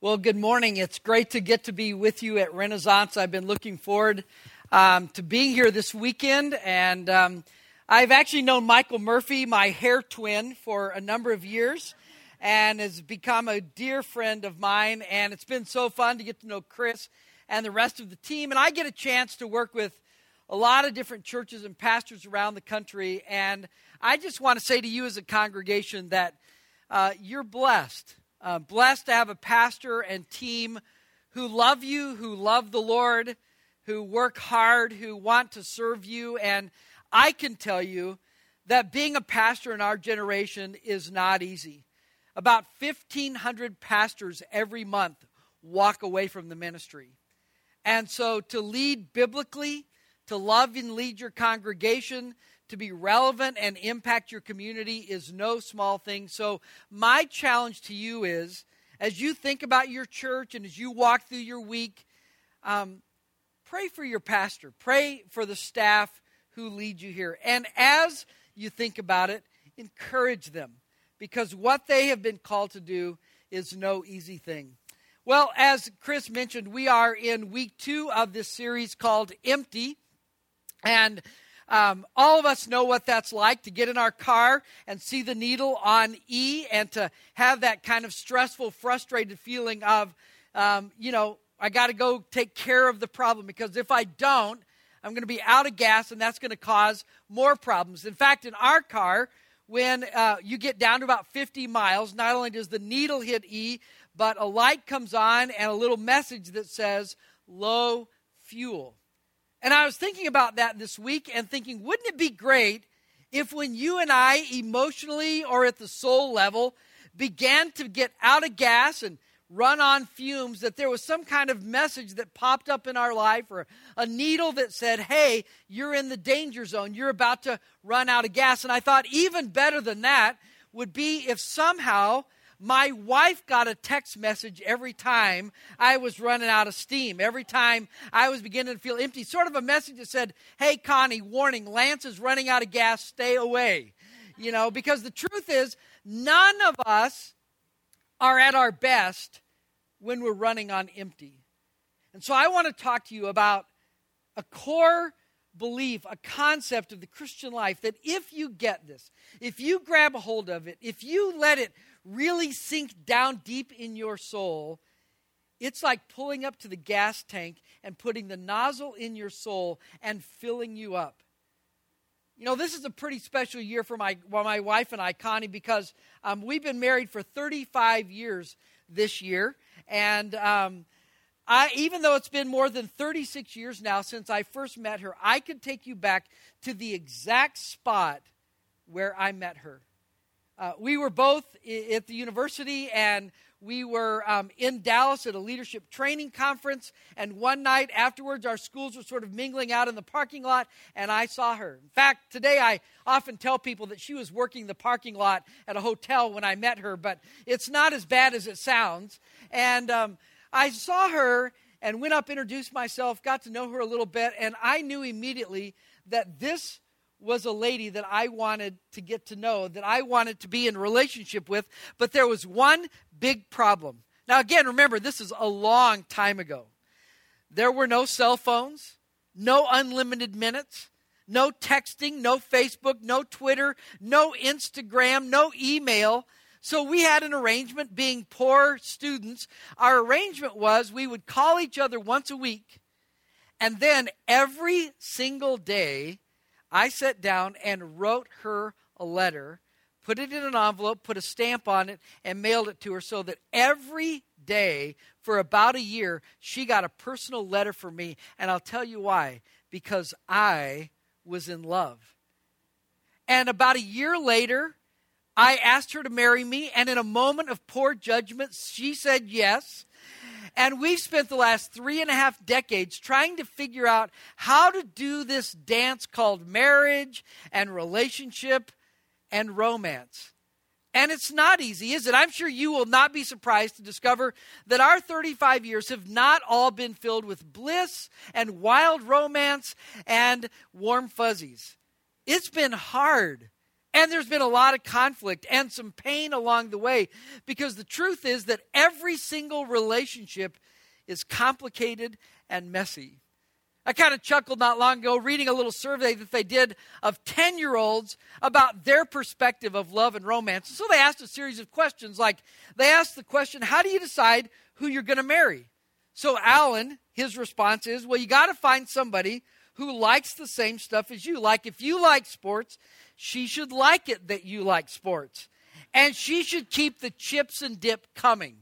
Well, good morning. It's great to get to be with you at Renaissance. I've been looking forward um, to being here this weekend, and um, I've actually known Michael Murphy, my hair twin, for a number of years, and has become a dear friend of mine. And it's been so fun to get to know Chris and the rest of the team. And I get a chance to work with a lot of different churches and pastors around the country. And I just want to say to you as a congregation that uh, you're blessed uh, blessed to have a pastor and team who love you, who love the Lord, who work hard, who want to serve you. And I can tell you that being a pastor in our generation is not easy. About 1,500 pastors every month walk away from the ministry. And so to lead biblically, to love and lead your congregation, to be relevant and impact your community is no small thing. So, my challenge to you is as you think about your church and as you walk through your week, um, pray for your pastor, pray for the staff who lead you here. And as you think about it, encourage them because what they have been called to do is no easy thing. Well, as Chris mentioned, we are in week two of this series called Empty. And um, all of us know what that's like to get in our car and see the needle on E and to have that kind of stressful, frustrated feeling of, um, you know, I got to go take care of the problem because if I don't, I'm going to be out of gas and that's going to cause more problems. In fact, in our car, when uh, you get down to about 50 miles, not only does the needle hit E, but a light comes on and a little message that says low fuel. And I was thinking about that this week and thinking, wouldn't it be great if when you and I, emotionally or at the soul level, began to get out of gas and run on fumes, that there was some kind of message that popped up in our life or a needle that said, hey, you're in the danger zone. You're about to run out of gas. And I thought, even better than that would be if somehow my wife got a text message every time I was running out of steam, every time I was beginning to feel empty. Sort of a message that said, Hey, Connie, warning, Lance is running out of gas, stay away. You know, because the truth is, none of us are at our best when we're running on empty. And so I want to talk to you about a core belief, a concept of the Christian life that if you get this, if you grab a hold of it, if you let it really sink down deep in your soul, it's like pulling up to the gas tank and putting the nozzle in your soul and filling you up. You know, this is a pretty special year for my, well, my wife and I, Connie, because um, we've been married for 35 years this year. And um, I, even though it's been more than 36 years now since I first met her, I could take you back to the exact spot where I met her. Uh, we were both at the university and we were um, in Dallas at a leadership training conference. And one night afterwards, our schools were sort of mingling out in the parking lot, and I saw her. In fact, today I often tell people that she was working the parking lot at a hotel when I met her, but it's not as bad as it sounds. And um, I saw her and went up, introduced myself, got to know her a little bit, and I knew immediately that this was a lady that I wanted to get to know, that I wanted to be in relationship with, but there was one big problem. Now, again, remember, this is a long time ago. There were no cell phones, no unlimited minutes, no texting, no Facebook, no Twitter, no Instagram, no email. So we had an arrangement being poor students. Our arrangement was we would call each other once a week, and then every single day, I sat down and wrote her a letter, put it in an envelope, put a stamp on it, and mailed it to her so that every day for about a year, she got a personal letter from me. And I'll tell you why because I was in love. And about a year later, I asked her to marry me, and in a moment of poor judgment, she said yes. And we've spent the last three and a half decades trying to figure out how to do this dance called marriage and relationship and romance. And it's not easy, is it? I'm sure you will not be surprised to discover that our 35 years have not all been filled with bliss and wild romance and warm fuzzies. It's been hard And there's been a lot of conflict and some pain along the way because the truth is that every single relationship is complicated and messy. I kind of chuckled not long ago reading a little survey that they did of 10 year olds about their perspective of love and romance. So they asked a series of questions like they asked the question, How do you decide who you're going to marry? So Alan, his response is, Well, you got to find somebody who likes the same stuff as you. Like if you like sports, she should like it that you like sports. And she should keep the chips and dip coming.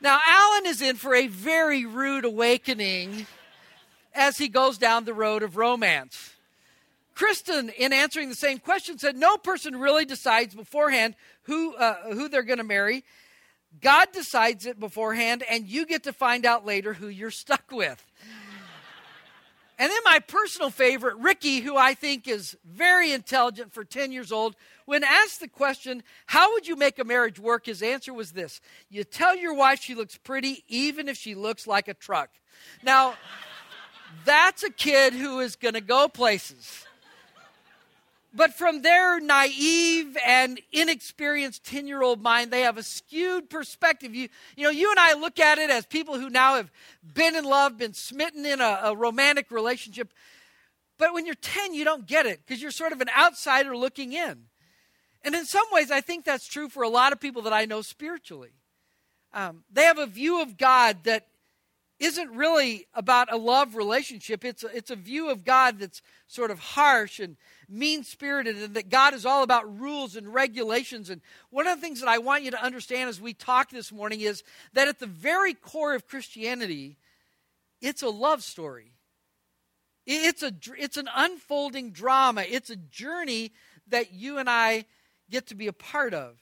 Now, Alan is in for a very rude awakening as he goes down the road of romance. Kristen, in answering the same question, said no person really decides beforehand who, uh, who they're going to marry. God decides it beforehand, and you get to find out later who you're stuck with. And then my personal favorite, Ricky, who I think is very intelligent for 10 years old, when asked the question, How would you make a marriage work? His answer was this You tell your wife she looks pretty, even if she looks like a truck. Now, that's a kid who is going to go places. But from their naive and inexperienced 10 year old mind, they have a skewed perspective. You, you know, you and I look at it as people who now have been in love, been smitten in a, a romantic relationship. But when you're 10, you don't get it because you're sort of an outsider looking in. And in some ways, I think that's true for a lot of people that I know spiritually. Um, they have a view of God that isn't really about a love relationship. It's a, it's a view of God that's sort of harsh and mean spirited, and that God is all about rules and regulations. And one of the things that I want you to understand as we talk this morning is that at the very core of Christianity, it's a love story. It's, a, it's an unfolding drama, it's a journey that you and I get to be a part of.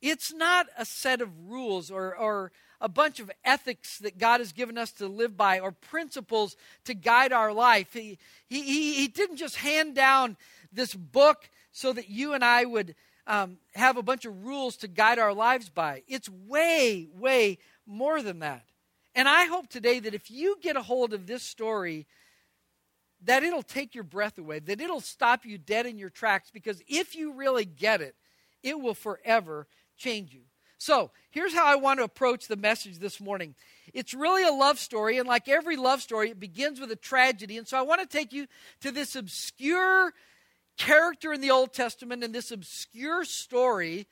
It's not a set of rules or, or a bunch of ethics that God has given us to live by or principles to guide our life. He, he, he didn't just hand down this book so that you and I would um, have a bunch of rules to guide our lives by. It's way, way more than that. And I hope today that if you get a hold of this story, that it'll take your breath away, that it'll stop you dead in your tracks, because if you really get it, it will forever change you. So, here's how I want to approach the message this morning. It's really a love story, and like every love story, it begins with a tragedy. And so, I want to take you to this obscure character in the Old Testament and this obscure story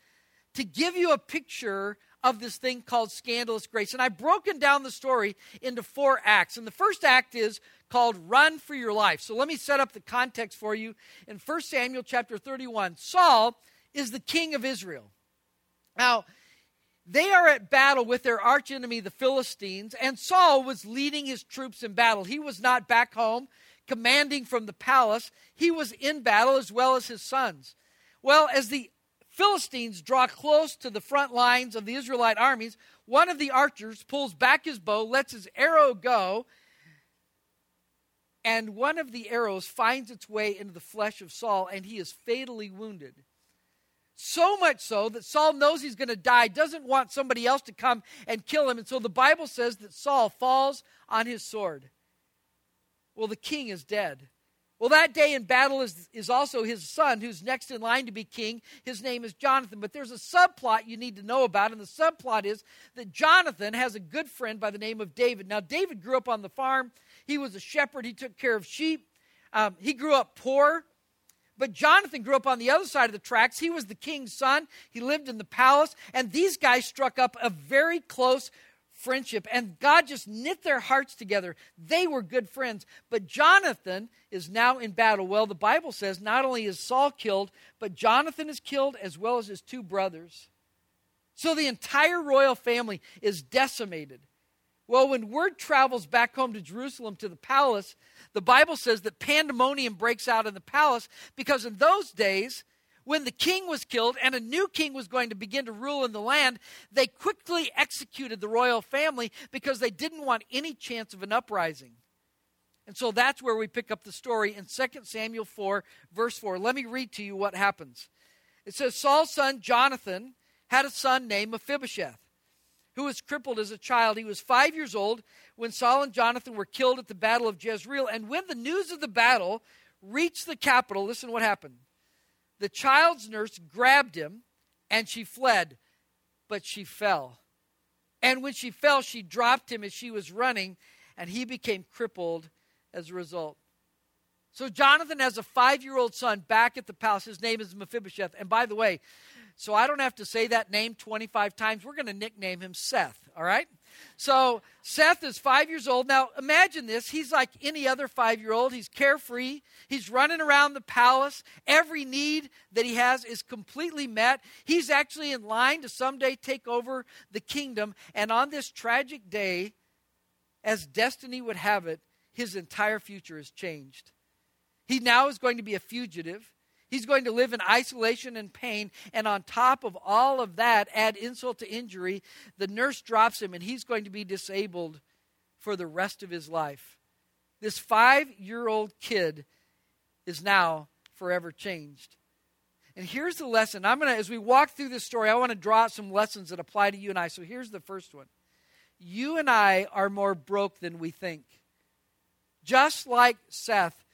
to give you a picture of this thing called scandalous grace. And I've broken down the story into four acts. And the first act is called Run for Your Life. So let me set up the context for you. In 1 Samuel chapter 31, Saul is the king of Israel. Now, they are at battle with their archenemy, the Philistines, and Saul was leading his troops in battle. He was not back home commanding from the palace, he was in battle as well as his sons. Well, as the Philistines draw close to the front lines of the Israelite armies, one of the archers pulls back his bow, lets his arrow go, and one of the arrows finds its way into the flesh of Saul, and he is fatally wounded. So much so that Saul knows he's going to die, doesn't want somebody else to come and kill him. And so the Bible says that Saul falls on his sword. Well, the king is dead. Well, that day in battle is, is also his son, who's next in line to be king. His name is Jonathan. But there's a subplot you need to know about, and the subplot is that Jonathan has a good friend by the name of David. Now, David grew up on the farm, he was a shepherd, he took care of sheep. Um, he grew up poor. But Jonathan grew up on the other side of the tracks. He was the king's son. He lived in the palace. And these guys struck up a very close friendship. And God just knit their hearts together. They were good friends. But Jonathan is now in battle. Well, the Bible says not only is Saul killed, but Jonathan is killed as well as his two brothers. So the entire royal family is decimated. Well, when word travels back home to Jerusalem to the palace, the Bible says that pandemonium breaks out in the palace because in those days, when the king was killed and a new king was going to begin to rule in the land, they quickly executed the royal family because they didn't want any chance of an uprising. And so that's where we pick up the story in 2 Samuel 4, verse 4. Let me read to you what happens. It says Saul's son Jonathan had a son named Mephibosheth who was crippled as a child. He was five years old when Saul and Jonathan were killed at the Battle of Jezreel. And when the news of the battle reached the capital, listen what happened. The child's nurse grabbed him and she fled, but she fell. And when she fell, she dropped him as she was running, and he became crippled as a result. So Jonathan has a five year old son back at the palace. His name is Mephibosheth. And by the way, so I don't have to say that name 25 times. We're going to nickname him Seth, all right? So Seth is five years old. Now imagine this. He's like any other five year old. He's carefree. He's running around the palace. Every need that he has is completely met. He's actually in line to someday take over the kingdom. And on this tragic day, as destiny would have it, his entire future is changed. He now is going to be a fugitive. He's going to live in isolation and pain. And on top of all of that, add insult to injury, the nurse drops him and he's going to be disabled for the rest of his life. This five year old kid is now forever changed. And here's the lesson. I'm going to, as we walk through this story, I want to draw out some lessons that apply to you and I. So here's the first one You and I are more broke than we think. Just like Seth,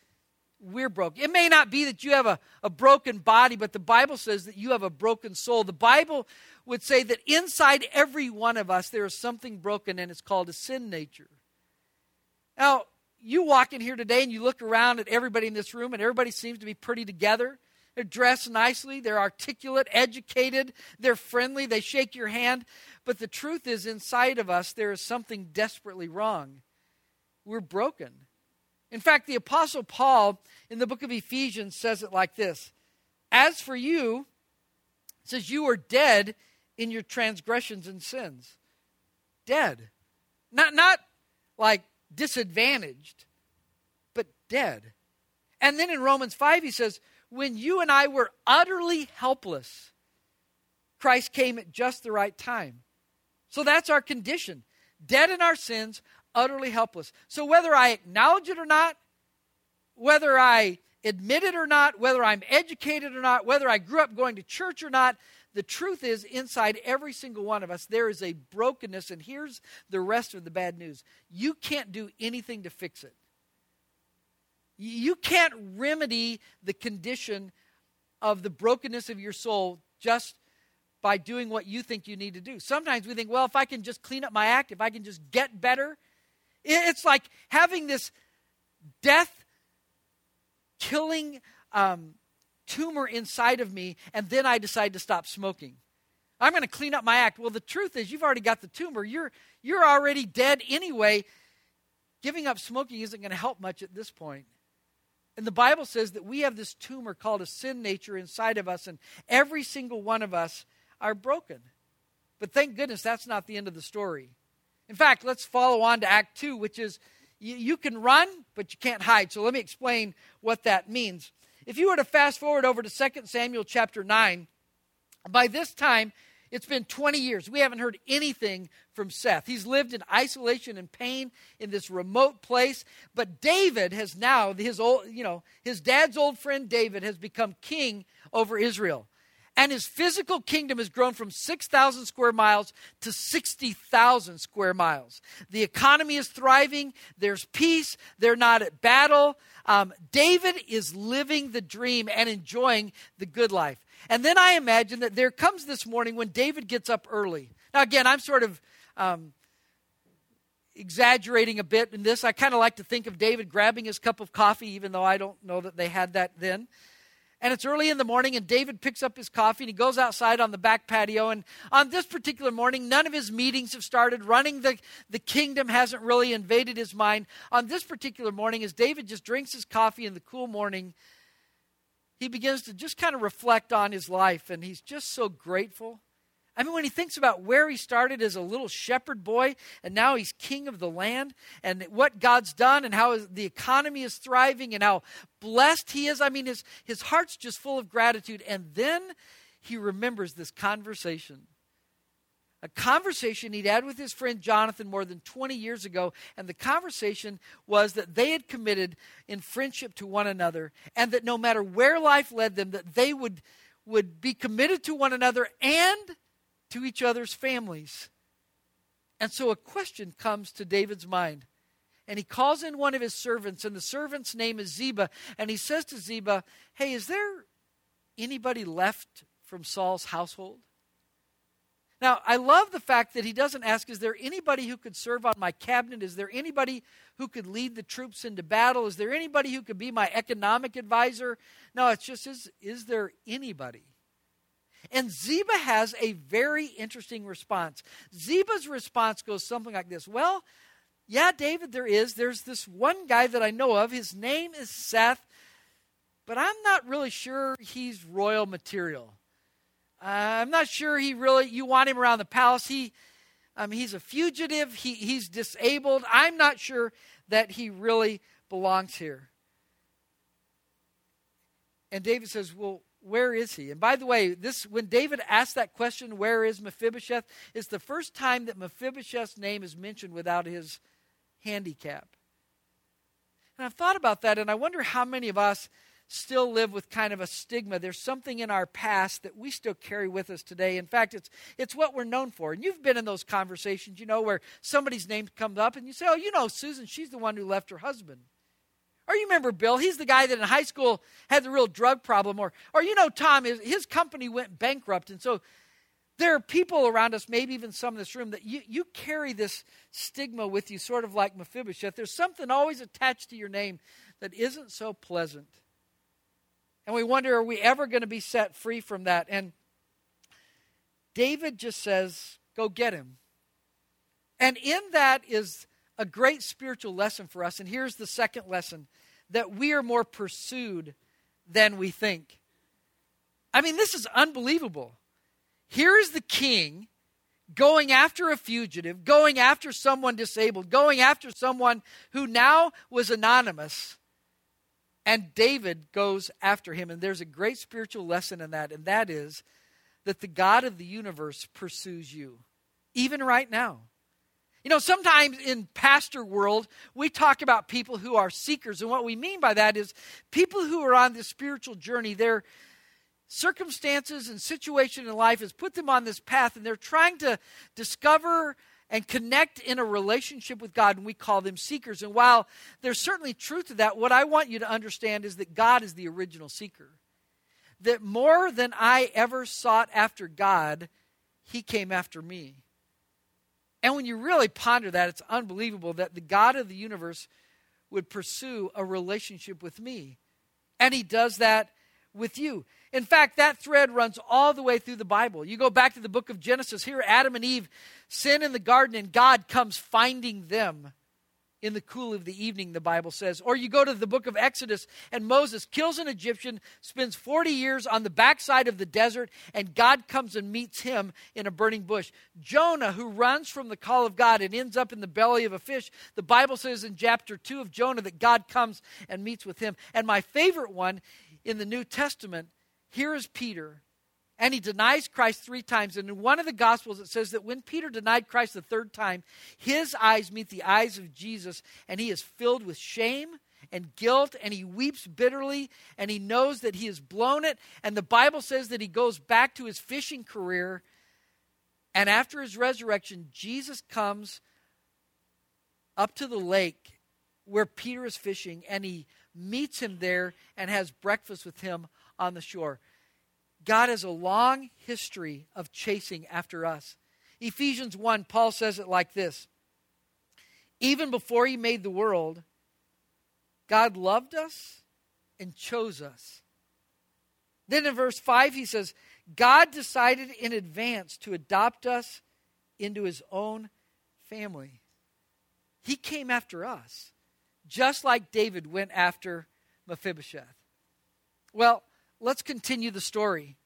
we're broken. It may not be that you have a, a broken body, but the Bible says that you have a broken soul. The Bible would say that inside every one of us there is something broken, and it's called a sin nature. Now, you walk in here today and you look around at everybody in this room, and everybody seems to be pretty together. They're dressed nicely, they're articulate, educated, they're friendly, they shake your hand. But the truth is, inside of us, there is something desperately wrong. We're broken. In fact, the Apostle Paul in the book of Ephesians says it like this As for you, says, you are dead in your transgressions and sins. Dead. Not, not like disadvantaged, but dead. And then in Romans 5, he says, When you and I were utterly helpless, Christ came at just the right time. So that's our condition. Dead in our sins, utterly helpless. So whether I acknowledge it or not, whether I admit it or not, whether I'm educated or not, whether I grew up going to church or not, the truth is, inside every single one of us, there is a brokenness. And here's the rest of the bad news you can't do anything to fix it. You can't remedy the condition of the brokenness of your soul just by doing what you think you need to do. Sometimes we think, well, if I can just clean up my act, if I can just get better, it's like having this death killing um, tumor inside of me, and then I decide to stop smoking. I'm going to clean up my act. Well, the truth is, you've already got the tumor. You're, you're already dead anyway. Giving up smoking isn't going to help much at this point. And the Bible says that we have this tumor called a sin nature inside of us, and every single one of us are broken. But thank goodness that's not the end of the story. In fact, let's follow on to Act 2, which is you, you can run, but you can't hide. So let me explain what that means. If you were to fast forward over to 2 Samuel chapter 9, by this time, it's been 20 years. We haven't heard anything from Seth. He's lived in isolation and pain in this remote place. But David has now, his old, you know, his dad's old friend David has become king over Israel and his physical kingdom has grown from 6,000 square miles to 60,000 square miles. The economy is thriving, there's peace, they're not at battle. Um, David is living the dream and enjoying the good life. And then I imagine that there comes this morning when David gets up early. Now, again, I'm sort of. Um, exaggerating a bit in this. I kind of like to think of David grabbing his cup of coffee, even though I don't know that they had that then and it's early in the morning, and David picks up his coffee and he goes outside on the back patio. And on this particular morning, none of his meetings have started. Running the, the kingdom hasn't really invaded his mind. On this particular morning, as David just drinks his coffee in the cool morning, he begins to just kind of reflect on his life, and he's just so grateful. I mean, when he thinks about where he started as a little shepherd boy and now he's king of the land and what God's done and how the economy is thriving and how blessed he is, I mean, his, his heart's just full of gratitude. And then he remembers this conversation. A conversation he'd had with his friend Jonathan more than 20 years ago. And the conversation was that they had committed in friendship to one another and that no matter where life led them, that they would, would be committed to one another and to each other's families. And so a question comes to David's mind. And he calls in one of his servants, and the servant's name is Ziba. And he says to Ziba, Hey, is there anybody left from Saul's household? Now, I love the fact that he doesn't ask, Is there anybody who could serve on my cabinet? Is there anybody who could lead the troops into battle? Is there anybody who could be my economic advisor? No, it's just, Is, is there anybody? And Ziba has a very interesting response. Ziba's response goes something like this Well, yeah, David, there is. There's this one guy that I know of. His name is Seth, but I'm not really sure he's royal material. Uh, I'm not sure he really, you want him around the palace. He, um, he's a fugitive, he, he's disabled. I'm not sure that he really belongs here. And David says, Well, where is he? And by the way, this when David asked that question, where is Mephibosheth, it's the first time that Mephibosheth's name is mentioned without his handicap. And I've thought about that, and I wonder how many of us still live with kind of a stigma. There's something in our past that we still carry with us today. In fact, it's it's what we're known for. And you've been in those conversations, you know, where somebody's name comes up and you say, "Oh, you know, Susan, she's the one who left her husband." Or you remember Bill, he's the guy that in high school had the real drug problem or or you know Tom, his, his company went bankrupt and so there are people around us, maybe even some in this room, that you, you carry this stigma with you, sort of like Mephibosheth. There's something always attached to your name that isn't so pleasant. And we wonder, are we ever going to be set free from that? And David just says, go get him. And in that is a great spiritual lesson for us. And here's the second lesson that we are more pursued than we think. I mean, this is unbelievable. Here is the king going after a fugitive, going after someone disabled, going after someone who now was anonymous. And David goes after him. And there's a great spiritual lesson in that, and that is that the God of the universe pursues you, even right now. You know, sometimes in pastor world, we talk about people who are seekers, and what we mean by that is people who are on this spiritual journey. Their circumstances and situation in life has put them on this path, and they're trying to discover and connect in a relationship with God, and we call them seekers. And while there's certainly truth to that, what I want you to understand is that God is the original seeker. That more than I ever sought after God, He came after me. And when you really ponder that, it's unbelievable that the God of the universe would pursue a relationship with me. And He does that with you. In fact, that thread runs all the way through the Bible. You go back to the book of Genesis, here Adam and Eve sin in the garden, and God comes finding them in the cool of the evening, the Bible says. Or you go to the book of Exodus, and Moses kills an Egyptian, spends 40 years on the backside of the desert, and God comes and meets him in a burning bush. Jonah, who runs from the call of God and ends up in the belly of a fish, the Bible says in chapter 2 of Jonah that God comes and meets with him. And my favorite one in the New Testament, here is Peter, and he denies Christ three times. And in one of the Gospels, it says that when Peter denied Christ the third time, his eyes meet the eyes of Jesus, and he is filled with shame and guilt, and he weeps bitterly, and he knows that he has blown it. And the Bible says that he goes back to his fishing career. And after his resurrection, Jesus comes up to the lake where Peter is fishing, and he meets him there and has breakfast with him on the shore. God has a long history of chasing after us. Ephesians 1, Paul says it like this Even before he made the world, God loved us and chose us. Then in verse 5, he says, God decided in advance to adopt us into his own family. He came after us just like David went after Mephibosheth. Well, let's continue the story.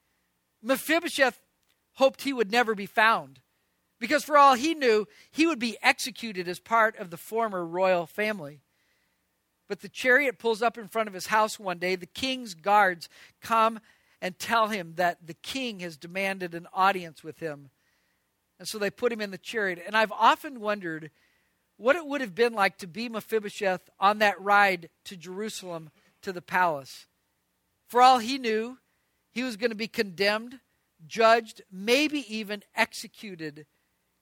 Mephibosheth hoped he would never be found because, for all he knew, he would be executed as part of the former royal family. But the chariot pulls up in front of his house one day. The king's guards come and tell him that the king has demanded an audience with him. And so they put him in the chariot. And I've often wondered what it would have been like to be Mephibosheth on that ride to Jerusalem to the palace. For all he knew, he was going to be condemned, judged, maybe even executed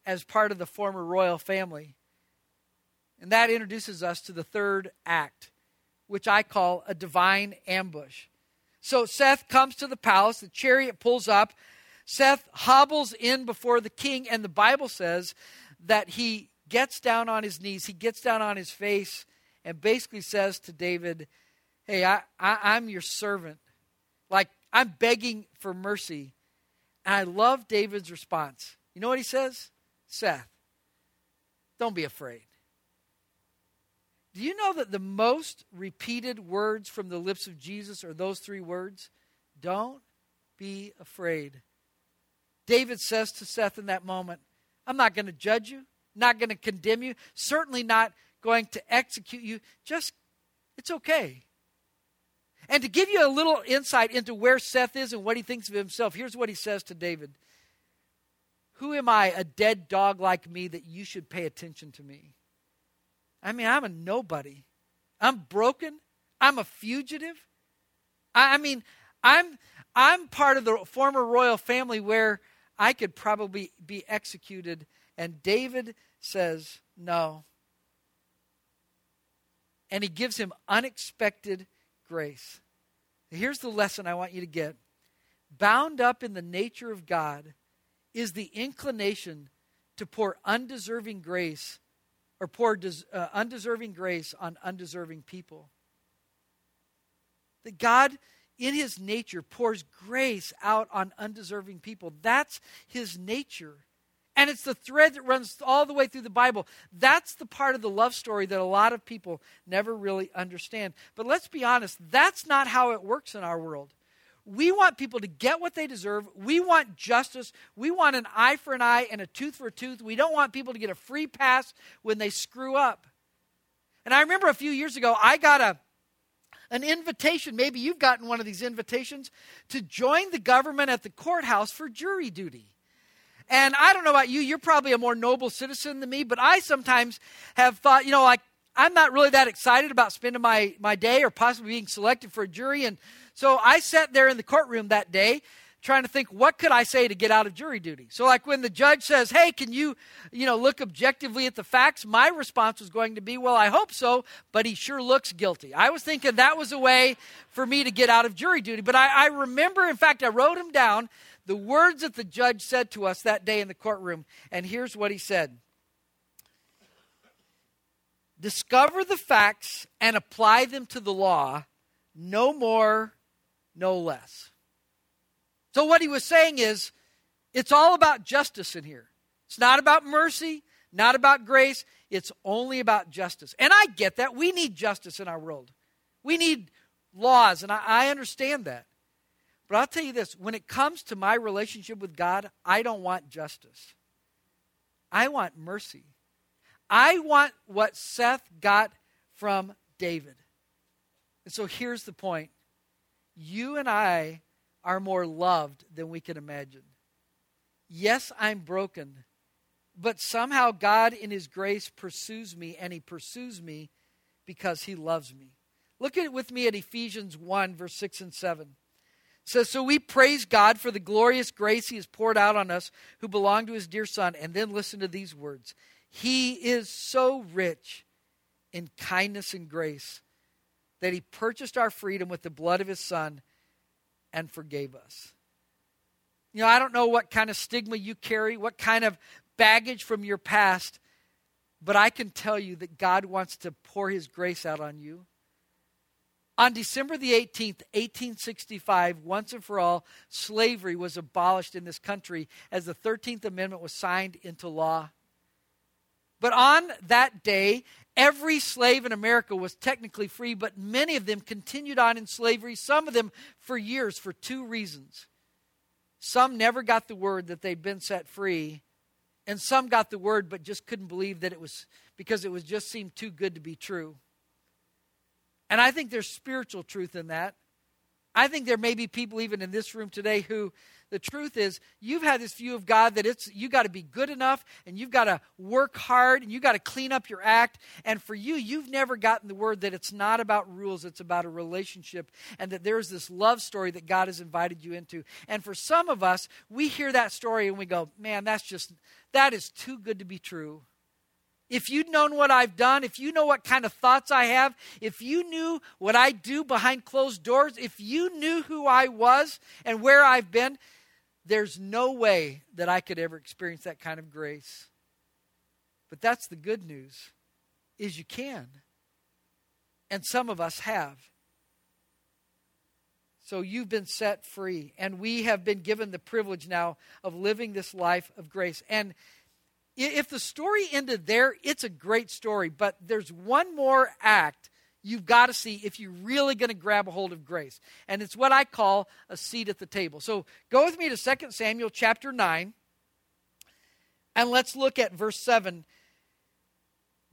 as part of the former royal family. And that introduces us to the third act, which I call a divine ambush. So Seth comes to the palace, the chariot pulls up. Seth hobbles in before the king, and the Bible says that he gets down on his knees, he gets down on his face, and basically says to David, Hey, I, I, am your servant. Like, I'm begging for mercy. And I love David's response. You know what he says? Seth, don't be afraid. Do you know that the most repeated words from the lips of Jesus are those three words? Don't be afraid. David says to Seth in that moment, I'm not going to judge you, not going to condemn you, certainly not going to execute you. Just, it's okay. And to give you a little insight into where Seth is and what he thinks of himself, here's what he says to David Who am I, a dead dog like me, that you should pay attention to me? I mean, I'm a nobody. I'm broken. I'm a fugitive. I, I mean, I'm I'm part of the former royal family where I could probably be executed. And David says, No. And he gives him unexpected grace. Here's the lesson I want you to get bound up in the nature of God is the inclination to pour undeserving grace or pour des, uh, undeserving grace on undeserving people. That God, in his nature, pours grace out on undeserving people. That's his nature. And it's the thread that runs all the way through the Bible. That's the part of the love story that a lot of people never really understand. But let's be honest, that's not how it works in our world. We want people to get what they deserve. We want justice. We want an eye for an eye and a tooth for a tooth. We don't want people to get a free pass when they screw up. And I remember a few years ago, I got a an invitation. Maybe you've gotten one of these invitations to join the government at the courthouse for jury duty. And I don't know about you, you're probably a more noble citizen than me, but I sometimes have thought, you know, like I'm not really that excited about spending my, my day or possibly being selected for a jury. And so I sat there in the courtroom that day trying to think what could i say to get out of jury duty? So like when the judge says hey can you you know look objectively at the facts? My response was going to be well i hope so but he sure looks guilty. I was thinking that was a way for me to get out of jury duty but i, I remember in fact i wrote him down the words that the judge said to us that day in the courtroom and here's what he said. Discover the facts and apply them to the law. No more no less. So, what he was saying is, it's all about justice in here. It's not about mercy, not about grace. It's only about justice. And I get that. We need justice in our world. We need laws, and I, I understand that. But I'll tell you this when it comes to my relationship with God, I don't want justice. I want mercy. I want what Seth got from David. And so here's the point you and I are more loved than we can imagine. Yes, I'm broken, but somehow God, in His grace, pursues me, and He pursues me because He loves me. Look at it with me at Ephesians 1, verse 6 and 7. It says, So we praise God for the glorious grace He has poured out on us who belong to His dear Son. And then listen to these words He is so rich in kindness and grace that he purchased our freedom with the blood of his son and forgave us. You know, I don't know what kind of stigma you carry, what kind of baggage from your past, but I can tell you that God wants to pour his grace out on you. On December the 18th, 1865, once and for all, slavery was abolished in this country as the 13th Amendment was signed into law. But on that day, every slave in America was technically free, but many of them continued on in slavery, some of them for years, for two reasons. Some never got the word that they'd been set free, and some got the word but just couldn't believe that it was because it was just seemed too good to be true. And I think there's spiritual truth in that. I think there may be people even in this room today who the truth is you've had this view of God that it's you got to be good enough and you've got to work hard and you got to clean up your act and for you you've never gotten the word that it's not about rules it's about a relationship and that there's this love story that God has invited you into. And for some of us we hear that story and we go, "Man, that's just that is too good to be true." If you'd known what I've done, if you know what kind of thoughts I have, if you knew what I do behind closed doors, if you knew who I was and where I've been, there's no way that I could ever experience that kind of grace. But that's the good news is you can. And some of us have. So you've been set free and we have been given the privilege now of living this life of grace. And if the story ended there, it's a great story, but there's one more act you've got to see if you're really going to grab a hold of grace. And it's what I call a seat at the table. So go with me to 2 Samuel chapter 9, and let's look at verse 7.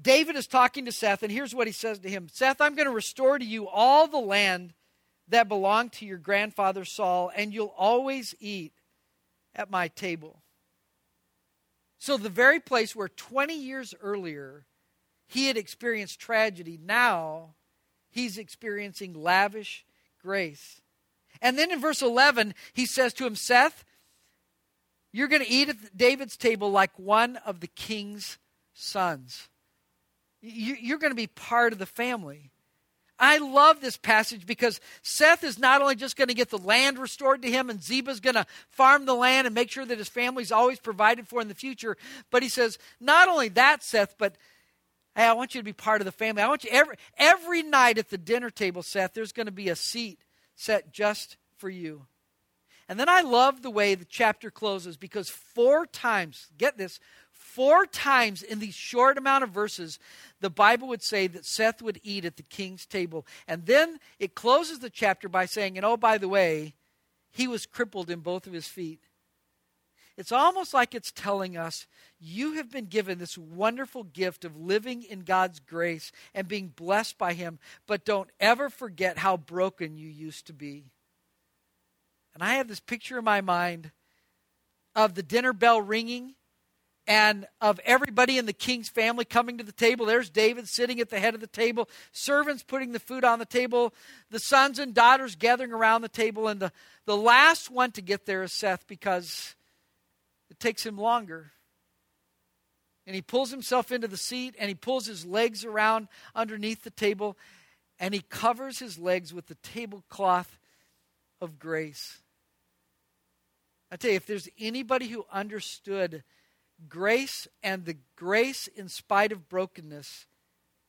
David is talking to Seth, and here's what he says to him Seth, I'm going to restore to you all the land that belonged to your grandfather Saul, and you'll always eat at my table. So, the very place where 20 years earlier he had experienced tragedy, now he's experiencing lavish grace. And then in verse 11, he says to him, Seth, you're going to eat at David's table like one of the king's sons. You're going to be part of the family. I love this passage because Seth is not only just going to get the land restored to him, and Ziba's going to farm the land and make sure that his family's always provided for in the future, but he says, not only that, Seth, but hey, I want you to be part of the family. I want you every every night at the dinner table, Seth, there's going to be a seat set just for you. And then I love the way the chapter closes because four times, get this, Four times in these short amount of verses, the Bible would say that Seth would eat at the king's table. And then it closes the chapter by saying, and oh, by the way, he was crippled in both of his feet. It's almost like it's telling us you have been given this wonderful gift of living in God's grace and being blessed by Him, but don't ever forget how broken you used to be. And I have this picture in my mind of the dinner bell ringing and of everybody in the king's family coming to the table. There's David sitting at the head of the table, servants putting the food on the table, the sons and daughters gathering around the table, and the, the last one to get there is Seth because it takes him longer. And he pulls himself into the seat and he pulls his legs around underneath the table and he covers his legs with the tablecloth of grace. I tell you, if there's anybody who understood grace and the grace in spite of brokenness,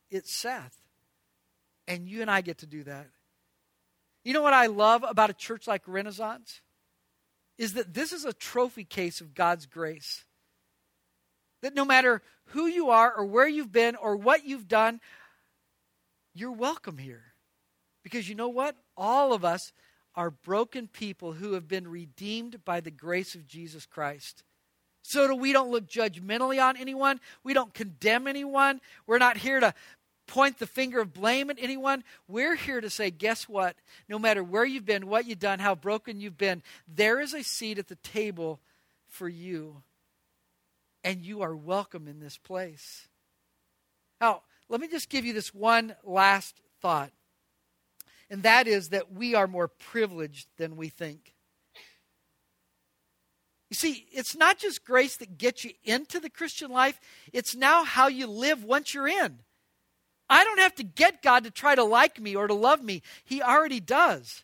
it's Seth. And you and I get to do that. You know what I love about a church like Renaissance? Is that this is a trophy case of God's grace. That no matter who you are or where you've been or what you've done, you're welcome here. Because you know what? All of us are broken people who have been redeemed by the grace of Jesus Christ so we don't look judgmentally on anyone. We don't condemn anyone. We're not here to point the finger of blame at anyone. We're here to say, guess what? No matter where you've been, what you've done, how broken you've been, there is a seat at the table for you. And you are welcome in this place. Now, let me just give you this one last thought. And that is that we are more privileged than we think. You see, it's not just grace that gets you into the Christian life, it's now how you live once you're in. I don't have to get God to try to like me or to love me, He already does.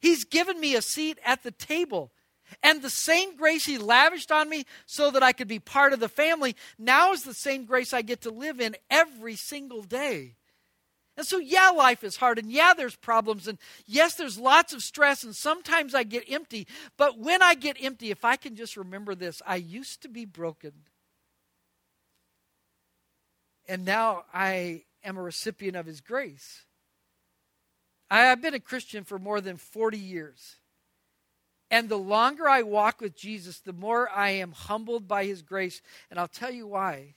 He's given me a seat at the table. And the same grace He lavished on me so that I could be part of the family now is the same grace I get to live in every single day. And so, yeah, life is hard, and yeah, there's problems, and yes, there's lots of stress, and sometimes I get empty. But when I get empty, if I can just remember this, I used to be broken. And now I am a recipient of His grace. I have been a Christian for more than 40 years. And the longer I walk with Jesus, the more I am humbled by His grace. And I'll tell you why.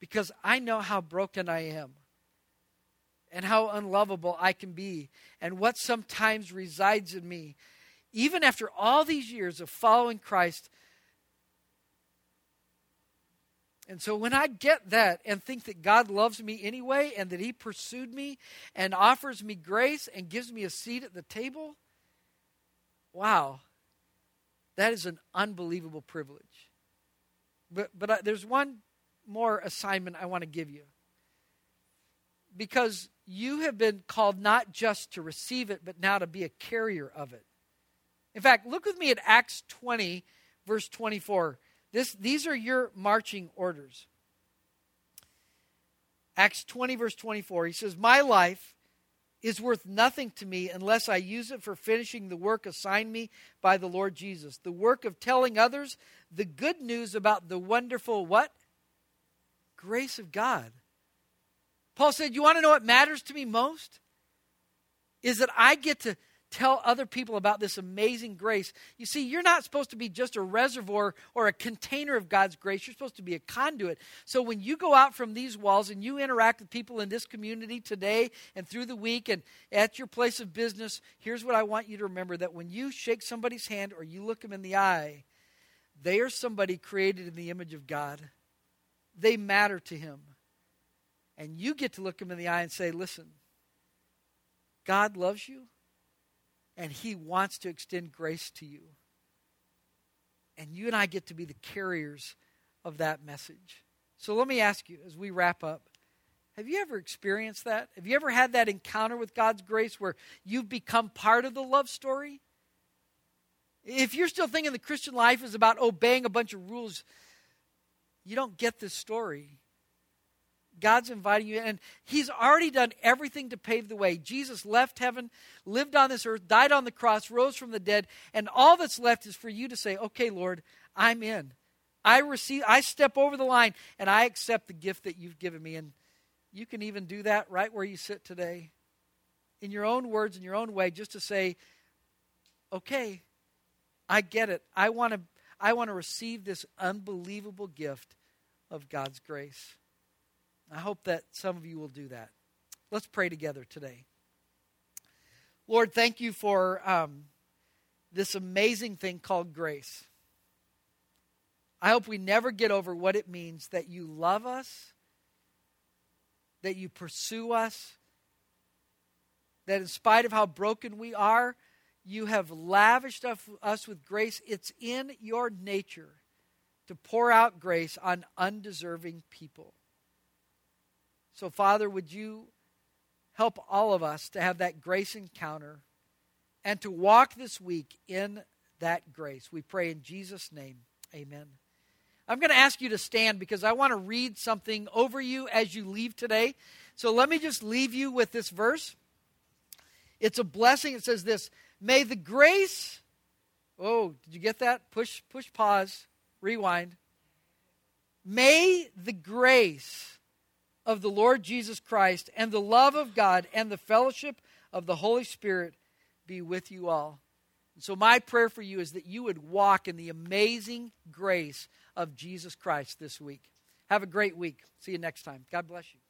Because I know how broken I am and how unlovable I can be, and what sometimes resides in me. Even after all these years of following Christ, and so when I get that and think that God loves me anyway and that He pursued me and offers me grace and gives me a seat at the table, wow, that is an unbelievable privilege. But, but I, there's one more assignment I want to give you. Because you have been called not just to receive it, but now to be a carrier of it. In fact, look with me at Acts 20, verse 24. This, these are your marching orders. Acts 20, verse 24. He says, My life is worth nothing to me unless I use it for finishing the work assigned me by the Lord Jesus. The work of telling others the good news about the wonderful what? Grace of God. Paul said, You want to know what matters to me most? Is that I get to tell other people about this amazing grace. You see, you're not supposed to be just a reservoir or a container of God's grace. You're supposed to be a conduit. So when you go out from these walls and you interact with people in this community today and through the week and at your place of business, here's what I want you to remember that when you shake somebody's hand or you look them in the eye, they are somebody created in the image of God. They matter to Him. And you get to look them in the eye and say, listen, God loves you and He wants to extend grace to you. And you and I get to be the carriers of that message. So let me ask you as we wrap up have you ever experienced that? Have you ever had that encounter with God's grace where you've become part of the love story? If you're still thinking the Christian life is about obeying a bunch of rules, you don't get this story. God's inviting you, and He's already done everything to pave the way. Jesus left heaven, lived on this earth, died on the cross, rose from the dead, and all that's left is for you to say, Okay, Lord, I'm in. I receive, I step over the line, and I accept the gift that you've given me. And you can even do that right where you sit today, in your own words, in your own way, just to say, Okay, I get it. I want to I want to receive this unbelievable gift of God's grace. I hope that some of you will do that. Let's pray together today. Lord, thank you for um, this amazing thing called grace. I hope we never get over what it means that you love us, that you pursue us, that in spite of how broken we are, you have lavished us with grace. It's in your nature to pour out grace on undeserving people. So, Father, would you help all of us to have that grace encounter and to walk this week in that grace? We pray in Jesus' name. Amen. I'm going to ask you to stand because I want to read something over you as you leave today. So let me just leave you with this verse. It's a blessing. It says this May the grace. Oh, did you get that? Push, push, pause, rewind. May the grace of the Lord Jesus Christ and the love of God and the fellowship of the Holy Spirit be with you all. And so, my prayer for you is that you would walk in the amazing grace of Jesus Christ this week. Have a great week. See you next time. God bless you.